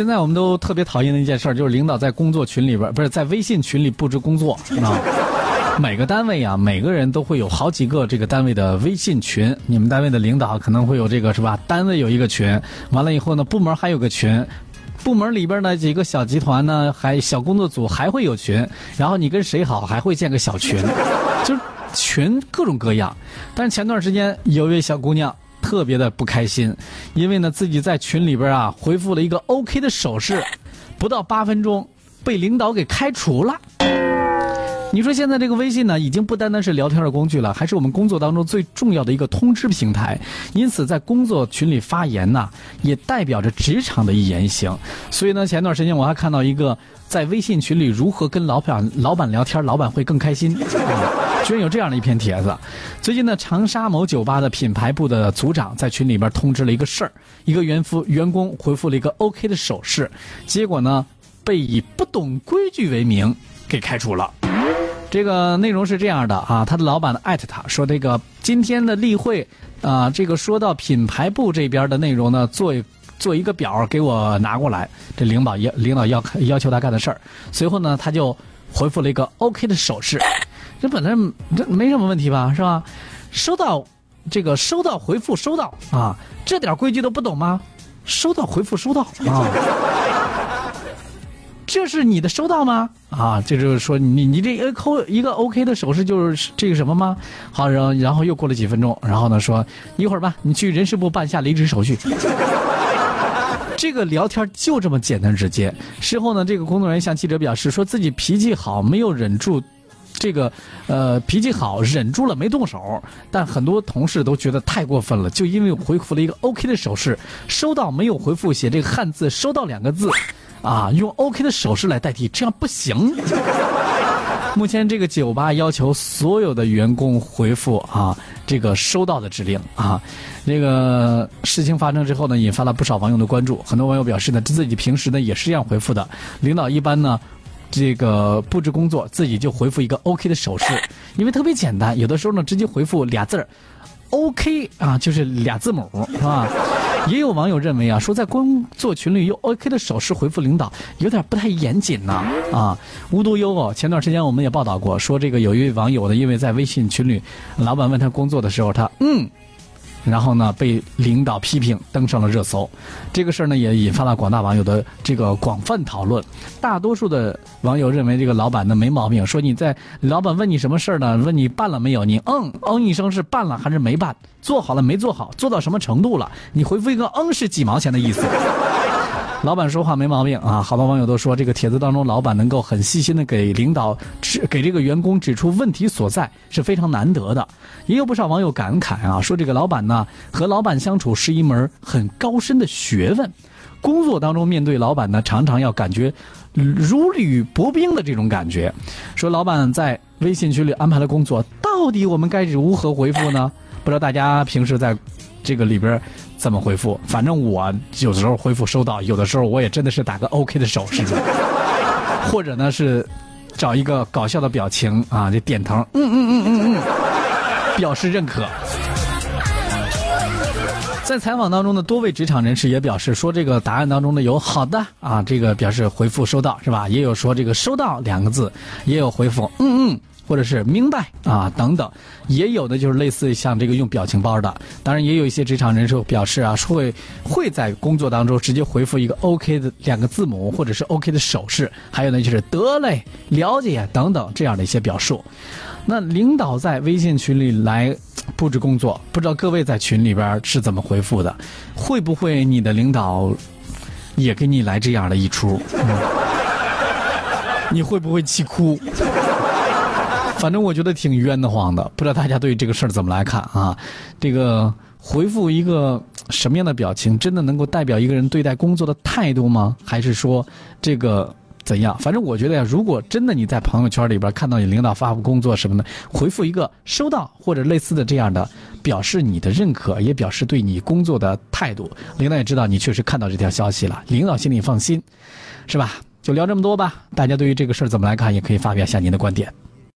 现在我们都特别讨厌的一件事，就是领导在工作群里边，不是在微信群里布置工作啊。每个单位啊，每个人都会有好几个这个单位的微信群。你们单位的领导可能会有这个是吧？单位有一个群，完了以后呢，部门还有个群，部门里边呢几个小集团呢，还小工作组还会有群。然后你跟谁好，还会建个小群，就是群各种各样。但是前段时间有一位小姑娘。特别的不开心，因为呢自己在群里边啊回复了一个 OK 的手势，不到八分钟被领导给开除了。你说现在这个微信呢，已经不单单是聊天的工具了，还是我们工作当中最重要的一个通知平台。因此，在工作群里发言呢，也代表着职场的一言行。所以呢，前段时间我还看到一个在微信群里如何跟老板老板聊天，老板会更开心。居然有这样的一篇帖子。最近呢，长沙某酒吧的品牌部的组长在群里边通知了一个事儿，一个员夫员工回复了一个 OK 的手势，结果呢，被以不懂规矩为名给开除了。这个内容是这样的啊，他的老板艾特他说，这个今天的例会啊，这个说到品牌部这边的内容呢，做做一个表给我拿过来。这领导要领导要要求他干的事儿，随后呢，他就回复了一个 OK 的手势。这本来这没什么问题吧，是吧？收到这个收到回复收到啊，这点规矩都不懂吗？收到回复收到啊。这是你的收到吗？啊，这就是说你你这个扣一个 OK 的手势就是这个什么吗？好，然后然后又过了几分钟，然后呢说一会儿吧，你去人事部办下离职手续。这个聊天就这么简单直接。事后呢，这个工作人员向记者表示，说自己脾气好，没有忍住，这个呃脾气好忍住了没动手，但很多同事都觉得太过分了，就因为回复了一个 OK 的手势，收到没有回复写这个汉字收到两个字。啊，用 OK 的手势来代替，这样不行。目前这个酒吧要求所有的员工回复啊，这个收到的指令啊。这个事情发生之后呢，引发了不少网友的关注。很多网友表示呢，自己平时呢也是这样回复的。领导一般呢，这个布置工作自己就回复一个 OK 的手势，因为特别简单。有的时候呢，直接回复俩字儿。OK 啊，就是俩字母，是吧？也有网友认为啊，说在工作群里用 OK 的手势回复领导，有点不太严谨呐。啊，无独有偶，前段时间我们也报道过，说这个有一位网友呢，因为在微信群里，老板问他工作的时候，他嗯。然后呢，被领导批评，登上了热搜。这个事儿呢，也引发了广大网友的这个广泛讨论。大多数的网友认为这个老板呢没毛病，说你在老板问你什么事儿呢？问你办了没有？你嗯嗯一声是办了还是没办？做好了没做好？做到什么程度了？你回复一个嗯是几毛钱的意思。老板说话没毛病啊！好多网友都说，这个帖子当中，老板能够很细心的给领导指给这个员工指出问题所在，是非常难得的。也有不少网友感慨啊，说这个老板呢，和老板相处是一门很高深的学问。工作当中面对老板呢，常常要感觉如履薄冰的这种感觉。说老板在微信群里安排了工作，到底我们该如何回复呢？不知道大家平时在这个里边。怎么回复？反正我有的时候回复收到，有的时候我也真的是打个 OK 的手势，或者呢是找一个搞笑的表情啊，就点头，嗯嗯嗯嗯嗯，表示认可。在采访当中呢，多位职场人士也表示说，这个答案当中呢有好的啊，这个表示回复收到是吧？也有说这个收到两个字，也有回复嗯嗯。或者是明白啊等等，也有的就是类似像这个用表情包的，当然也有一些职场人士表示啊，会会在工作当中直接回复一个 OK 的两个字母，或者是 OK 的手势，还有呢就是得嘞、了解等等这样的一些表述。那领导在微信群里来布置工作，不知道各位在群里边是怎么回复的？会不会你的领导也给你来这样的一出？你会不会气哭？反正我觉得挺冤得慌的，不知道大家对这个事儿怎么来看啊？这个回复一个什么样的表情，真的能够代表一个人对待工作的态度吗？还是说这个怎样？反正我觉得呀，如果真的你在朋友圈里边看到你领导发布工作什么的，回复一个收到或者类似的这样的，表示你的认可，也表示对你工作的态度，领导也知道你确实看到这条消息了，领导心里放心，是吧？就聊这么多吧，大家对于这个事儿怎么来看，也可以发表一下您的观点。